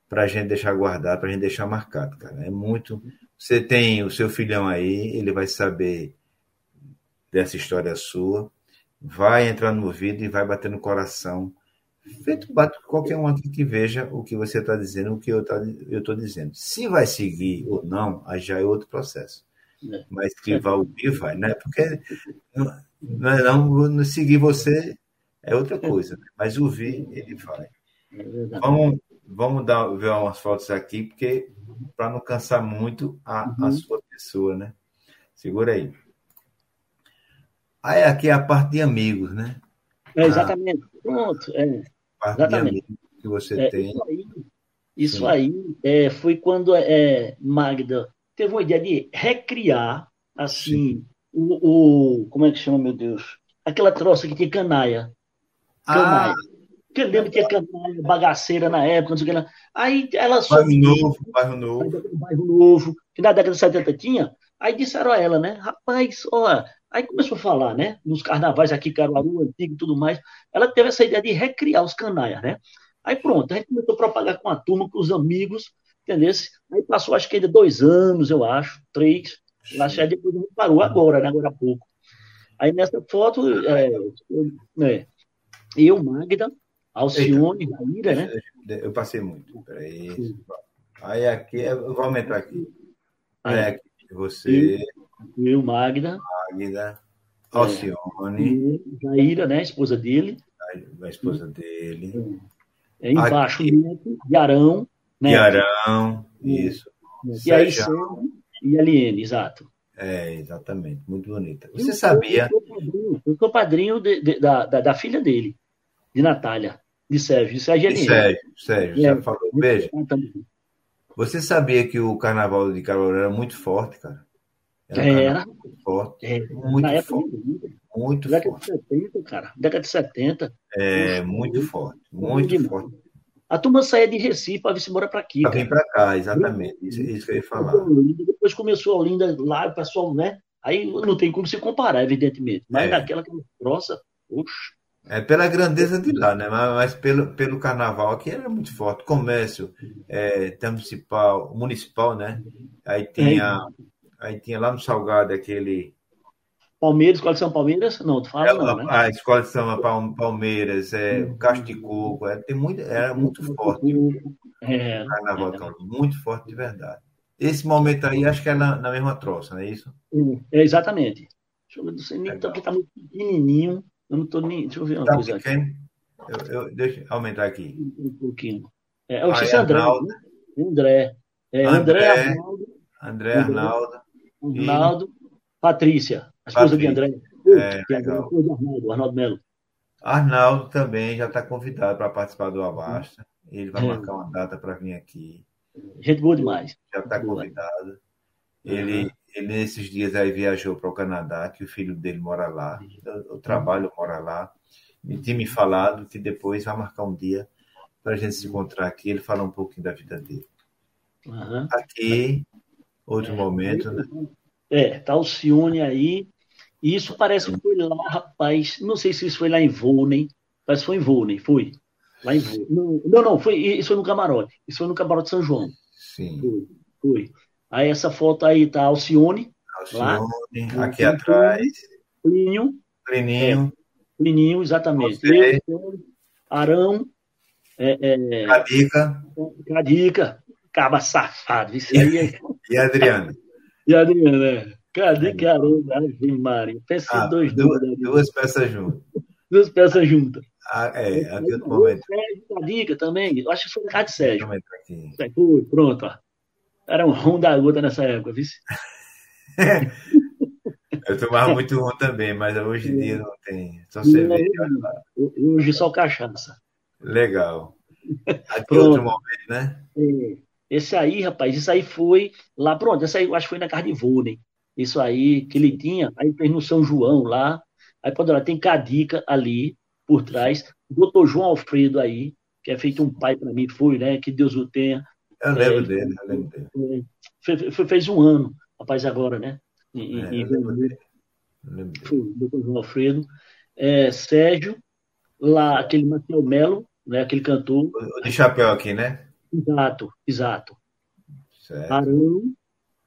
para a gente deixar guardado, para a gente deixar marcado, cara. É muito. Você tem o seu filhão aí, ele vai saber dessa história sua, vai entrar no ouvido e vai bater no coração feito bate qualquer um aqui que veja o que você está dizendo, o que eu tá, estou dizendo. Se vai seguir ou não, aí já é outro processo. É. Mas que vai ouvir, vai, né? Porque não, não, não seguir você é outra coisa, né? mas ouvir, ele vai. É vamos, vamos dar, ver umas fotos aqui, porque para não cansar muito a, uhum. a sua pessoa, né? Segura aí. Aí aqui é a parte de amigos, né? É, exatamente. Pronto. É. Exatamente. que você é, tem. Isso aí, isso aí é, foi quando é, Magda teve uma ideia de recriar assim o, o, como é que chama meu Deus aquela troça que tinha canaia canaia ah. lembra que tinha canaia bagaceira na época não sei o que lá. aí ela bairro novo bairro novo bairro novo que na década de 70 tinha aí disseram a ela né rapaz ó Aí começou a falar, né? Nos carnavais aqui, Caruaru, Antigo e tudo mais. Ela teve essa ideia de recriar os canaias, né? Aí pronto, a gente começou a propagar com a turma, com os amigos, entendeu? Aí passou, acho que ainda dois anos, eu acho, três. Lá já depois parou agora, né? Agora há pouco. Aí nessa foto, é, é, eu, Magda, Alcione, Raíra, né? Eu passei muito. Peraí. Aí aqui, eu vou aumentar aqui. Aí aqui, você. Eu, Magda. Magda. Alcione. É, Jaira, né? Esposa dele. A esposa dele. É, embaixo, aqui. Neto, Yarão. Neto. Yarão, isso. E aí, e Aliene, exato. É, exatamente, muito bonita. Você eu, sabia? Eu sou padrinho, de, de, da, da, da, filha dele, de Natália, de Sérgio, de Sérgio Aliene. Sérgio, Sérgio, é, falou. Veja, você sabia que o carnaval de Caruaru era muito forte, cara? Era. era. Muito forte. É, muito forte. Muito década forte. de 70, cara. Década de 70. É, muito forte. Muito, muito forte. A turma saía de Recife para vir se embora para aqui. Para vir para cá, exatamente. Isso, isso que eu ia falar. Depois começou a Olinda lá, o pessoal, né? Aí não tem como se comparar, evidentemente. Mas é. naquela que troça, oxe. É pela grandeza de lá, né? Mas, mas, pelo, pelo carnaval aqui era muito forte. Comércio, é, municipal, municipal, né? Aí tinha, é. Aí tinha lá no Salgado aquele Palmeiras, Escola de São Palmeiras? Não, tu fala é, não, né? A Escola de São Palmeiras, é, o Castro de Coco, é, tem muito, era muito forte. É, Carnaval, é. muito forte de verdade. Esse momento aí, acho que é na, na mesma troça, não é isso? É, exatamente. Deixa eu ver, não sei nem, porque tá muito pequenininho, eu não tô nem, deixa eu ver uma tá coisa pequeno? aqui. Eu, eu, deixa eu aumentar aqui. Um pouquinho. É, o Xixi André. Né? André. É, André, André, Arnaldo. André Arnaldo. Arnaldo. Patrícia. A esposa de André. É, Arnaldo, Arnaldo Melo. Arnaldo também já está convidado para participar do Abasta. Ele vai é. marcar uma data para vir aqui. Gente boa demais. Já está convidado. Ele, uhum. ele, nesses dias, aí viajou para o Canadá, que o filho dele mora lá. O, trabalho mora lá. Me tinha me falado que depois vai marcar um dia para a gente se encontrar aqui. Ele falar um pouquinho da vida dele. Uhum. Aqui, outro é. momento, né? É, tá o Cione aí. E isso parece que foi lá, rapaz. Não sei se isso foi lá em Volney. Parece que foi em Volney, foi. Lá em Volney. Não, não, não, foi, isso foi no camarote. Isso foi no camarote São João. Sim. Foi. foi. Aí essa foto aí tá Alcione. Alcione, lá, aqui atrás. Plínio. Plininho. É, Plininho, exatamente. Eu, Arão. É, é, Cadica. Cadica. Caba safado. Isso aí é... e Adriano. E a Adriana, né? Cadê caramba? Ave Maria. Peça ah, dois duas, duas peças juntas. Duas peças juntas. Ah, é, aqui outro momento. Sérgio Cadica também. Eu acho que foi na casa de Sérgio. Foi, pronto. Ó. Era um rum da gota nessa época, viu? Eu tomava muito rum também, mas hoje em dia não tem. Só cerveja. Hoje só cachaça. Legal. Aqui Pronto. outro momento, né? É. Esse aí, rapaz, isso aí foi lá, pronto, esse aí eu acho que foi na Carnivore, isso aí que ele tinha, aí fez no São João lá, aí pode lá, tem Cadica ali por trás, doutor João Alfredo aí, que é feito um pai para mim, foi, né, que Deus o tenha. Eu lembro é, dele, eu lembro dele. Fez, fez um ano, rapaz, agora, né? E, é, dele. Foi, doutor João Alfredo. É, Sérgio, lá, aquele Matheus Melo, né, aquele cantor. O de chapéu aqui, né? Exato, exato. Certo. Arão,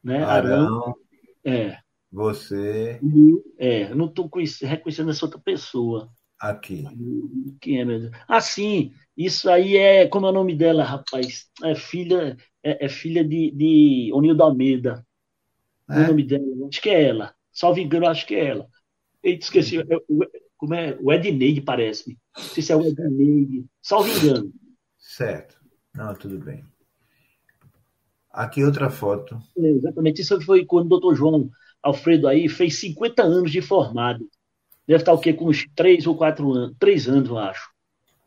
né? Arão. Arão é. Você. É, eu não estou reconhecendo essa outra pessoa. Aqui. Quem é, Deus? Ah, sim, isso aí é. Como é o nome dela, rapaz? É filha, é, é filha de, de Onildo Almeida. É? O nome dela, acho que é ela. Salvo engano, acho que é ela. Eita, esqueci. É, como é? O Edneide, parece-me. Não sei se é o Edneide. Salvo engano. Certo. Não, tudo bem. Aqui outra foto. É, exatamente. Isso foi quando o doutor João Alfredo aí fez 50 anos de formado. Deve estar o quê? Com uns 3 ou 4 anos. 3 anos, eu acho.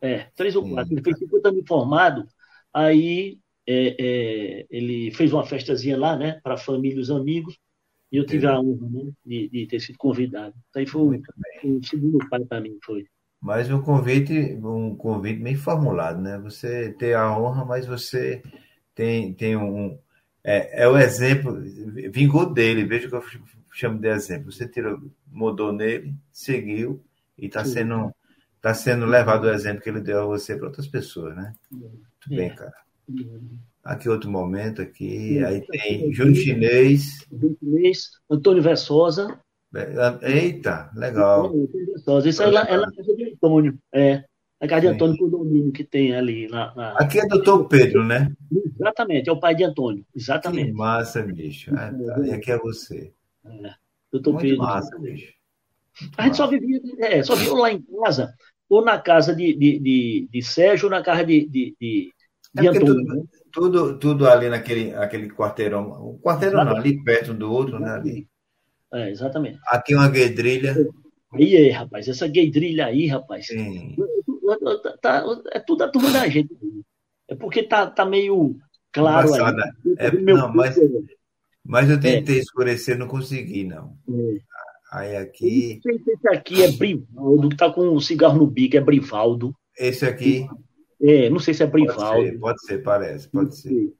É, 3 ou 4. Ele fez 50 anos de formado. Aí é, é, ele fez uma festazinha lá, né? Para a família e os amigos. E eu tive a honra né, de, de, ter sido convidado. Então, aí foi um, um segundo pai para mim, foi. Mas um convite, um convite bem formulado, né? Você tem a honra, mas você tem, tem um. É, é o exemplo, vingou dele, veja o que eu chamo de exemplo. Você tirou, mudou nele, seguiu e está sendo, tá sendo levado o exemplo que ele deu a você para outras pessoas, né? Muito é. bem, cara. Aqui outro momento aqui, aí tem Júnior Chinês. Júnior Chinês, Antônio Versosa. Eita, legal. Isso aí ela, ela é de Antônio. É. A casa de Antônio Condomínio que tem ali. Na, na... Aqui é doutor Pedro, né? Exatamente, é o pai de Antônio. Exatamente. Que massa, bicho. Ah, tá. E aqui é você. É. Doutor Muito Pedro. massa, bicho. A gente só vivia, é, só vivia lá em casa, ou na casa de, de, de, de Sérgio, ou na casa de, de, de, de É Antônio. tudo, né? tudo, tudo ali naquele aquele quarteirão. O quarteirão não, ali perto do outro, né? Ali. É, exatamente. Aqui uma guedrilha. Aí é, rapaz, essa gueidrilha aí, rapaz, Sim. tá- tá- é tudo a turma da gente. É porque tá, tá meio claro aí. Embaçada. É, não, mas, mas eu tentei escurecer, não consegui, não. é- Aí é. aqui, esse aqui é Brivaldo, que tá com um cigarro no bico, é Brivaldo. esse aqui, É, não sei se é pode Brivaldo. ser, pode ser, parece, pode ser.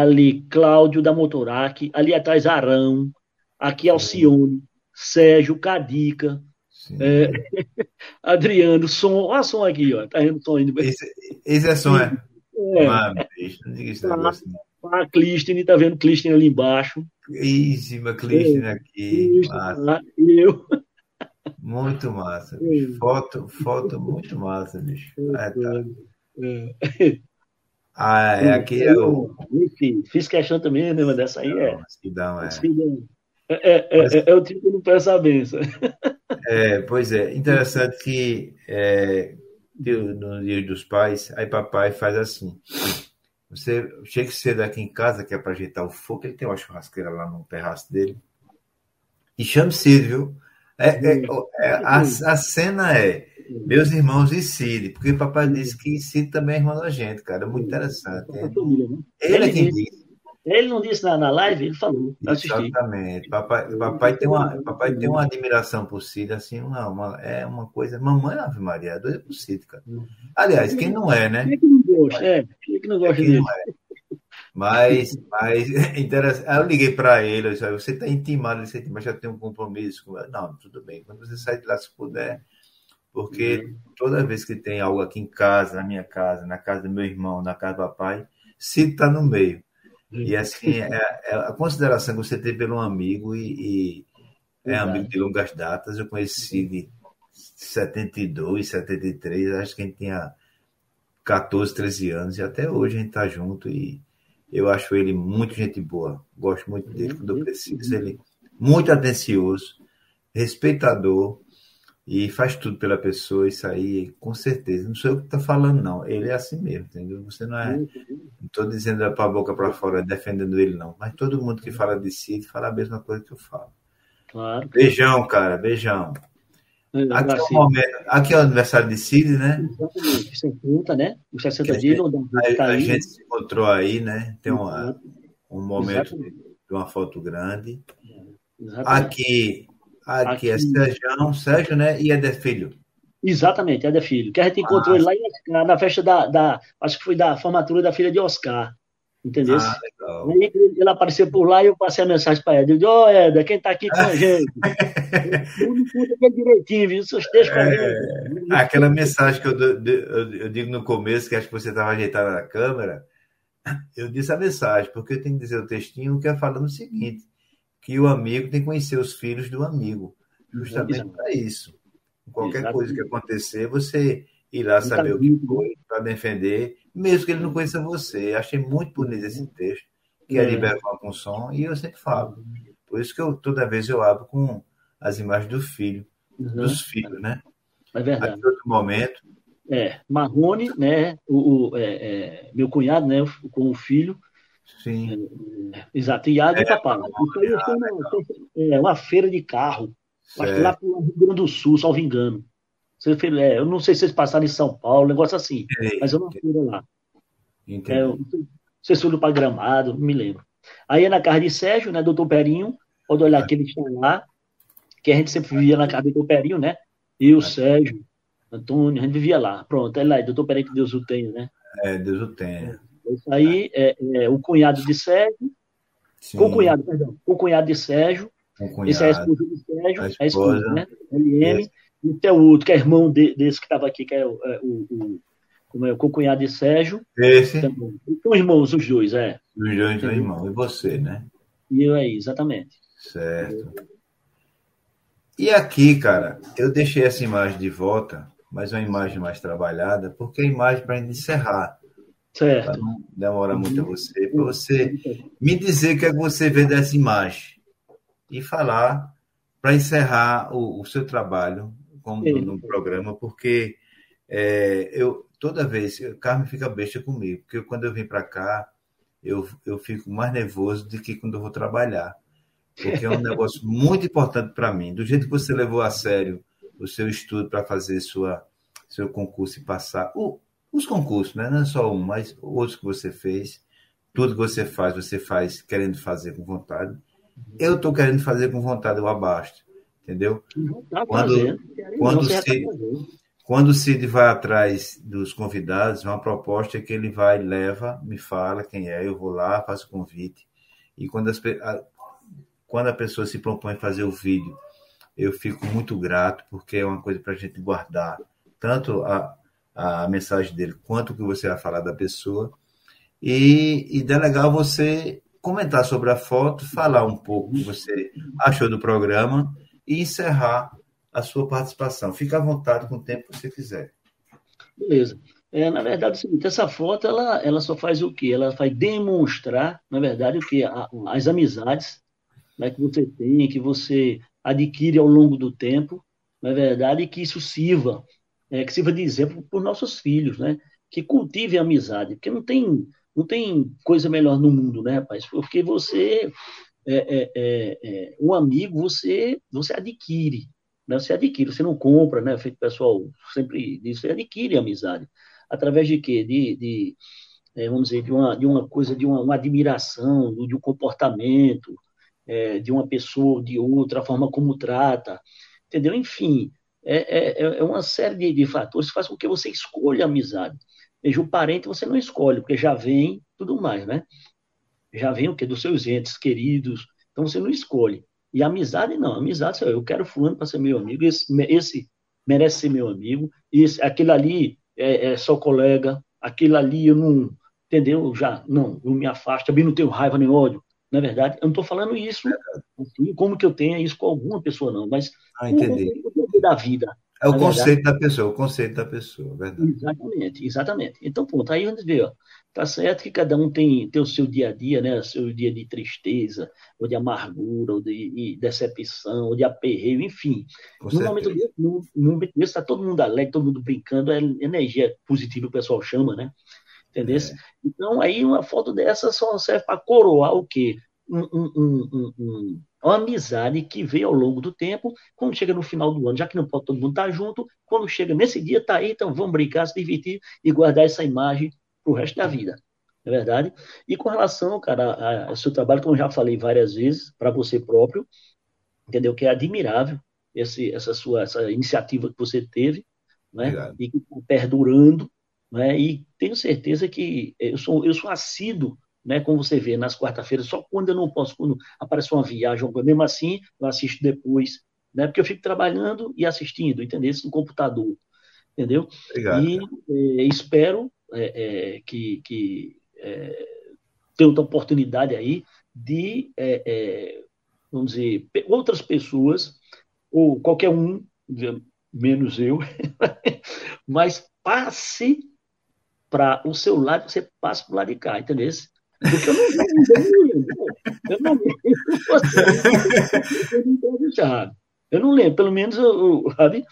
Ali, Cláudio da Motorac, ali atrás Arão, aqui Alcione, Sérgio, Cadica, é, Adriano, som, olha som aqui, ó, tá indo som indo. Esse, esse é som, é? É, Ah, bicho, não diga esse negócio, não. a Clistine, tá vendo Clistine ali embaixo. Ih, Clistina aqui, Clistine massa. e eu. Muito massa, bicho. Foto, foto muito massa, bicho. Ah, tá. É. Ah, é, aqui é o. Enfim, fiz questão também, né, mas dessa aí é. Cidão, é. É, é, é, é o tipo que não peça a benção. É, pois é, interessante que é, no dia dos pais, aí papai faz assim. Você chega cedo aqui em casa, que é para ajeitar o fogo, ele tem uma churrasqueira lá no terraço dele. E chame Cid, viu? É, é, é, a, a cena é meus irmãos e Cid, porque papai disse que Cid também é irmão da gente, cara. É muito interessante. A família, né? Ele é quem disse, ele não disse na, na live, ele falou. Exatamente. Papai, papai, tem uma, papai tem uma admiração por Cid, assim, uma, uma- é uma coisa. Mamãe, Ave Maria, é doida por Cid, cara. Aliás, quem não é, né? Quem é que não gosta? É, quem é que não gosta Quem dele? não é. Mas, mas interessante. Aí eu liguei para ele, eu disse, "Olha, você está intimado, ele disse, mas já tem um compromisso. com Não, tudo bem. Quando você sai de lá, se puder, porque toda vez que tem algo aqui em casa, na minha casa, na casa do meu irmão, na casa do papai, Cid está no meio. E assim, é, é a consideração que você tem pelo amigo e, e é amigo de longas datas. Eu conheci de 72, 73, acho que a gente tinha 14, 13 anos, e até hoje a gente tá junto e eu acho ele muito gente boa. Gosto muito dele quando eu preciso. Ele muito atencioso, respeitador e faz tudo pela pessoa. Isso aí, com certeza. Não sou eu que tá falando, não. Ele é assim mesmo, entendeu? Você não é. Não estou dizendo para a boca para fora, defendendo ele, não. Mas todo mundo que fala de si fala a mesma coisa que eu falo. Claro. Beijão, cara, beijão. Aqui é, o momento, aqui é o aniversário de Cid, né? Exatamente. 60, né? Os 60 Que a dias, A, tá a aí. gente se encontrou aí, né? Tem uma, Exato. um momento de, Exatamente. de uma foto grande. Exatamente. Aqui, aqui é Aqui. Sérgio, Sérgio, né? E Eder Filho. Exatamente, é da filho. Que a gente encontrou Ah. ele lá Oscar, na festa da, da. Acho que foi da formatura da filha de Oscar. Entendeu? Ah, legal. Aí ele apareceu por lá e eu passei a mensagem para ele. Eu disse, ô Éder, quem tá aqui com a gente? Não conta aquele direitinho, viu? Seus textos pra mim. Ah, Aquela mensagem que eu, eu- eu digo no começo, que acho que você estava ajeitado na câmera, eu disse a mensagem, porque eu tenho que dizer o textinho que é falando o seguinte, que o amigo tem que conhecer os filhos do amigo, justamente para isso. Qualquer Exatamente. coisa que acontecer, você ir lá saber o que foi, para defender, mesmo que ele não conheça você. Achei muito bonito esse texto, que é É. liberar com som, e eu sempre falo. Por isso que eu, toda vez eu abro com as imagens do filho, Uhum, dos filhos, né? é verdade. Aqui outro momento, É, Marrone, né? O, o- é, é, meu cunhado, né? Com o filho. Sim. Exato, Iago e É, aí foi uma, é, uma feira de carro. Acho que lá pro Rio Grande do Sul, salvo engano. Você fez- é, eu não sei se vocês passaram em São Paulo, um negócio assim. Entendi, Mas é uma feira lá. entendi. É, eu se foi para Gramado, não me lembro. Aí é na casa de Sérgio, né? Doutor Perinho. Pode olhar que ele está lá. Que a gente sempre vivia na casa do doutor Perinho, né? Eu, Sérgio, Antônio, a gente vivia lá. Pronto, é lá, doutor Perinho, que Deus o tenha, né? É, Deus o tenha. Isso aí é, é o cunhado de Sérgio, Sim, com o cunhado, perdão, com o cunhado de Sérgio, esse é a esposa de Sérgio, A a esposa, esposa. né? LM, e tem o outro, que é irmão de- desse que estava aqui, que é o, é o, o- como é, o cunhado de Sérgio, Esse, também. São irmãos, os dois, é. os dois do irmão. E você, né? E eu aí, exatamente. Certo. E aqui, cara, eu deixei essa imagem de volta, mas uma imagem mais trabalhada, porque a imagem para encerrar. Certo. Não demorar muito a você, para você me dizer o que é que você vê dessa imagem e falar para encerrar o, o, seu trabalho como, no programa, porque é, eu toda vez, o Carmen fica besta comigo, porque quando eu vim para cá, eu, eu fico mais nervoso do que quando eu vou trabalhar. Porque é um negócio muito importante para mim. Do jeito que você levou a sério o seu estudo para fazer sua, seu concurso e passar. O, os concursos, né? não é só um, mas outros que você fez. Tudo que você faz, você faz querendo fazer com vontade. Eu estou querendo fazer com vontade o abasto, entendeu? Tá quando, quando, se, tá quando o Cid vai atrás dos convidados, uma proposta é que ele vai, leva, me fala quem é, eu vou lá, faço o convite. E quando, as, a, quando a pessoa se propõe a fazer o vídeo, eu fico muito grato, porque é uma coisa para a gente guardar, tanto a, a mensagem dele quanto que você vai falar da pessoa. E, e é legal você comentar sobre a foto, falar um pouco o que você achou do programa e encerrar a sua participação. Fique à vontade com o tempo que você quiser. Beleza. É, na verdade, é o seguinte, essa foto ela, ela só faz o quê? Ela vai demonstrar, na verdade, o que as amizades né, que você tem, que você adquire ao longo do tempo, na verdade, que isso sirva, é, que sirva de exemplo para os nossos filhos, né? Que cultive a amizade, porque não tem, não tem coisa melhor no mundo, né, rapaz? Porque você, é, é, é, é um amigo, você, você adquire, né? Você adquire, você não compra, né? Feito pessoal sempre diz, você adquire amizade. Através de quê? De, de é, vamos dizer, de uma, de uma coisa, de uma, uma admiração, de um comportamento, de uma pessoa de outra, a forma como trata, entendeu? Enfim, é, é, é uma série de, de, fatores que faz com que você escolha a amizade. Veja, o parente você não escolhe, porque já vem tudo mais, né? Já vem o quê? Dos seus entes queridos, então você não escolhe. E amizade não, amizade, eu quero fulano para ser meu amigo, esse, esse merece ser meu amigo, esse, aquele ali é, é só colega, aquele ali eu não, entendeu? Já, não, eu me afasto, também não tenho raiva nem ódio, na é verdade, eu não estou falando isso assim, como que eu tenha isso com alguma pessoa, não, mas ah, entendi. o da vida. É o conceito verdade. da pessoa, o conceito da pessoa, verdade. Exatamente, exatamente. Então, pronto, aí a gente vê, ó, Tá certo que cada um tem, tem o seu dia a dia, né? O seu dia de tristeza, ou de amargura, ou de, de decepção, ou de aperreio, enfim. no momento, no momento desse, está todo mundo alegre, todo mundo brincando, é energia positiva, o pessoal chama, né? Entendeu? É. Então, aí uma foto dessa só serve para coroar o quê? Um, um, um, uma amizade que veio ao longo do tempo, quando chega no final do ano, já que não pode todo mundo estar tá junto, quando chega nesse dia, tá aí, então vamos brincar, se divertir e guardar essa imagem para o resto da vida. Não é verdade? E com relação, cara, ao seu trabalho, como eu já falei várias vezes, para você próprio, entendeu? Que é admirável esse, essa sua essa iniciativa que você teve, né? Obrigado. E que está perdurando, né? E tenho certeza que eu sou, eu sou assíduo né, como você vê nas quarta-feiras, só quando eu não posso, quando aparece uma viagem, mesmo assim, eu assisto depois, né, porque eu fico trabalhando e assistindo, entendeu? No computador, entendeu? Obrigado. E é, espero é, é, que, que é, tem outra oportunidade aí de, vamos dizer, outras pessoas, ou qualquer um, menos eu, mas passe para o seu lado, você passe para o lado de cá, entendeu? Porque eu não lembro, eu não lembro, eu não lembro, eu não lembro, pelo menos, eu, sabe?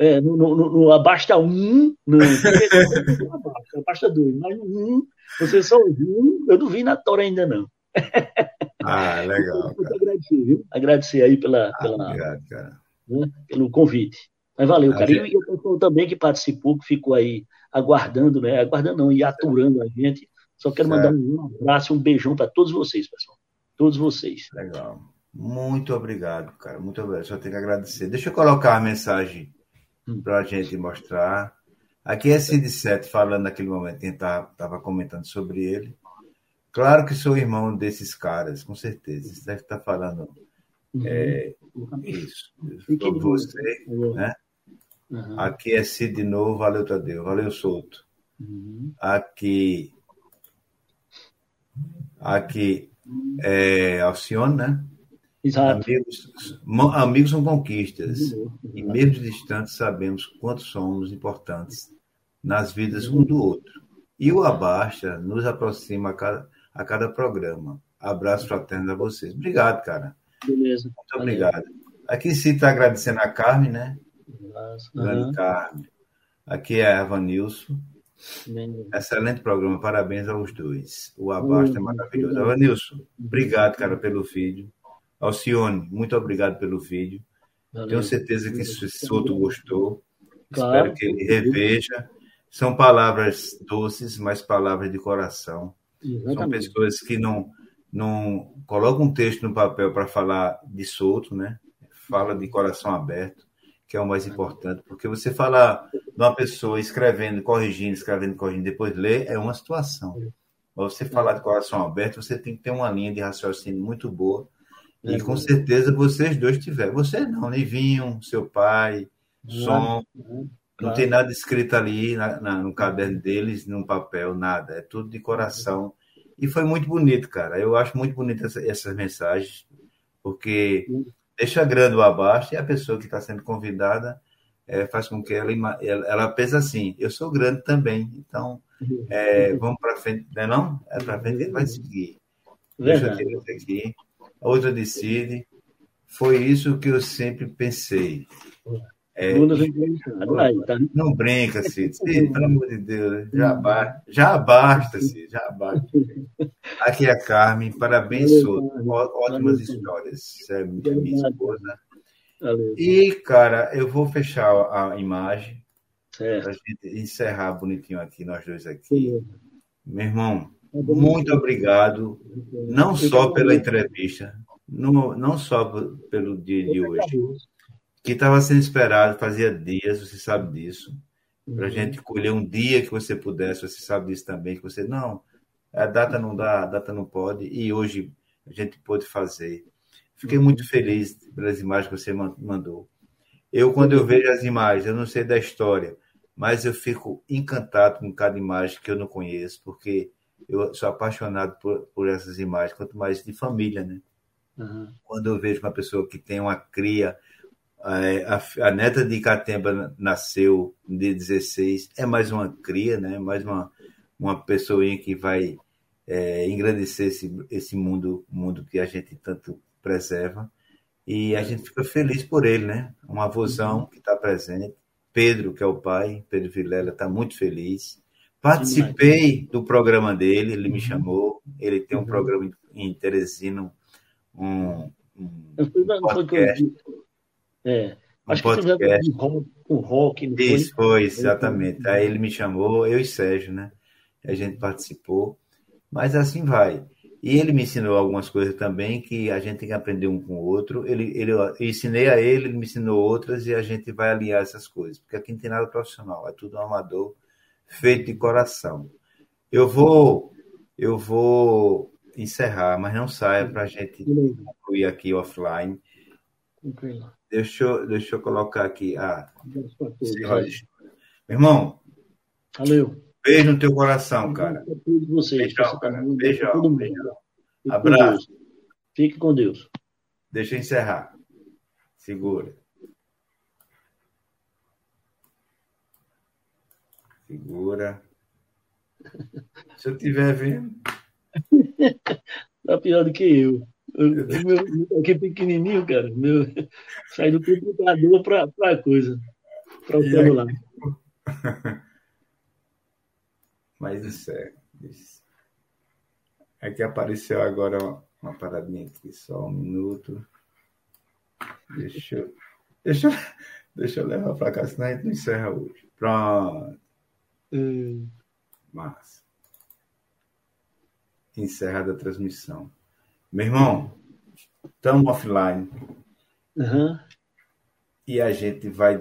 é, no, no, no, Abasta 1, no, Abasta 2, mas no 1, você só ouviu, eu não vi na Tora ainda não. Ah, legal. Muito agradecer, viu? Agradecer aí pela, ah, pela obrigado, né, pelo convite. Mas valeu, cara. E o pessoal também que participou, que ficou aí aguardando, né? Aguardando não, e aturando a gente. Só quero certo. mandar um abraço, um beijão para todos vocês, pessoal. Todos vocês. Legal. Muito obrigado, cara. Muito obrigado. Só tenho que agradecer. Deixa eu colocar a mensagem para a gente mostrar. Aqui é Cid Sete falando naquele momento, quem estava comentando sobre ele. Claro que sou irmão desses caras, com certeza. Você deve estar tá falando uhum. é, isso. Sobre você, né? Uhum. Aqui é Cid de novo, valeu Tadeu, valeu Souto. Uhum. Aqui, aqui é Alcione, né? Exato. Amigos, amigos são conquistas. E mesmo distantes, sabemos quanto somos importantes nas vidas um do outro. E o Abaixa nos aproxima a cada, a cada programa. Abraço fraterno a vocês. Obrigado, cara. Beleza. Muito obrigado. Aqui sim está agradecendo a Carmen, né? Grande Uhum. Carmen. Aqui é a Evanilson. Excelente programa, parabéns aos dois. O Abasta é maravilhoso. Evanilson, obrigado, cara, pelo vídeo. Alcione, muito obrigado pelo vídeo. Valeu. Tenho certeza que esse Soto gostou. Claro. Espero que ele reveja. São palavras doces, mas palavras de coração. São Exatamente. pessoas que não, não colocam um texto no papel para falar de solto, né? Fala de coração aberto, que é o mais importante, porque você falar de uma pessoa escrevendo, corrigindo, escrevendo, corrigindo, depois ler, é uma situação. Mas você falar de coração aberto, você tem que ter uma linha de raciocínio muito boa. E com certeza vocês dois tiveram. Você não, Livinho, seu pai, som. Não tem nada escrito ali na, na, no caderno deles, num papel, nada. É tudo de coração. E foi muito bonito, cara. Eu acho muito bonito essa, essas mensagens, porque deixa grande o abaixo e a pessoa que está sendo convidada é, faz com que ela, ela, ela pense assim: eu sou grande também, então é, vamos para frente, não é? Não? É para frente vai seguir. Deixa eu aqui. A outra decide. Foi isso que eu sempre pensei. É, não, tá... não brinca, Cid. Cid, pelo amor de Deus. Já, ba... já basta, Cid. Já basta. Aqui é a Carmen. Parabéns, Souto. Ótimas histórias. É minha esposa. E, cara, eu vou fechar a imagem para a gente encerrar bonitinho aqui, nós dois aqui. Meu irmão, muito obrigado, não só pela entrevista, não, não só pelo dia de hoje, que estava sendo esperado fazia dias, você sabe disso, para a uhum. gente colher um dia que você pudesse, você sabe disso também, que você, não, a data não dá, a data não pode, e hoje a gente pôde fazer. Fiquei muito feliz pelas imagens que você mandou. Eu, quando eu vejo as imagens, eu não sei da história, mas eu fico encantado com cada imagem que eu não conheço, porque eu sou apaixonado por, por essas imagens, quanto mais de família, né? Uhum. Quando eu vejo uma pessoa que tem uma cria, a, a, a neta de Catemba nasceu de 16, é mais uma cria, né? Mais uma, uma pessoinha que vai é, engrandecer esse, esse mundo, mundo que a gente tanto preserva. E a gente fica feliz por ele, né? Um avôzão que está presente. Pedro, que é o pai, Pedro Vilela, está muito feliz. Participei do programa dele, ele me chamou. Ele tem um programa em Teresina, um, um podcast. É, acho um que podcast. com rock. Não Isso, foi, foi exatamente. Aí ele me chamou, eu e Sérgio, né? A gente participou. Mas assim vai. E ele me ensinou algumas coisas também que a gente tem que aprender um com o outro. Ele, ele, eu ensinei a ele, ele me ensinou outras e a gente vai alinhar essas coisas. Porque aqui não tem nada profissional, é tudo um amador feito de coração. Eu vou, eu vou encerrar, mas não saia para a gente concluir aqui offline. Deixa eu, deixa eu colocar aqui. Ah, meu irmão. Valeu. Beijo no teu coração, cara. Vocês, beijão, cara. Beijão, beijão. Abraço. Fique com Deus. Deixa eu encerrar. Segura. Segura. Se eu estiver vendo. Tá pior do que eu. Meu, aqui pequenininho, cara. Meu, sai do computador para a coisa. Para o celular. Mas isso é. Isso. É que apareceu agora uma, paradinha aqui, só um minuto. Deixa eu, deixa, deixa eu levar para cá, senão a gente não encerra hoje. Pronto. Hum. Massa. Encerrada a transmissão. Meu irmão, estamos offline. Uhum. E a gente vai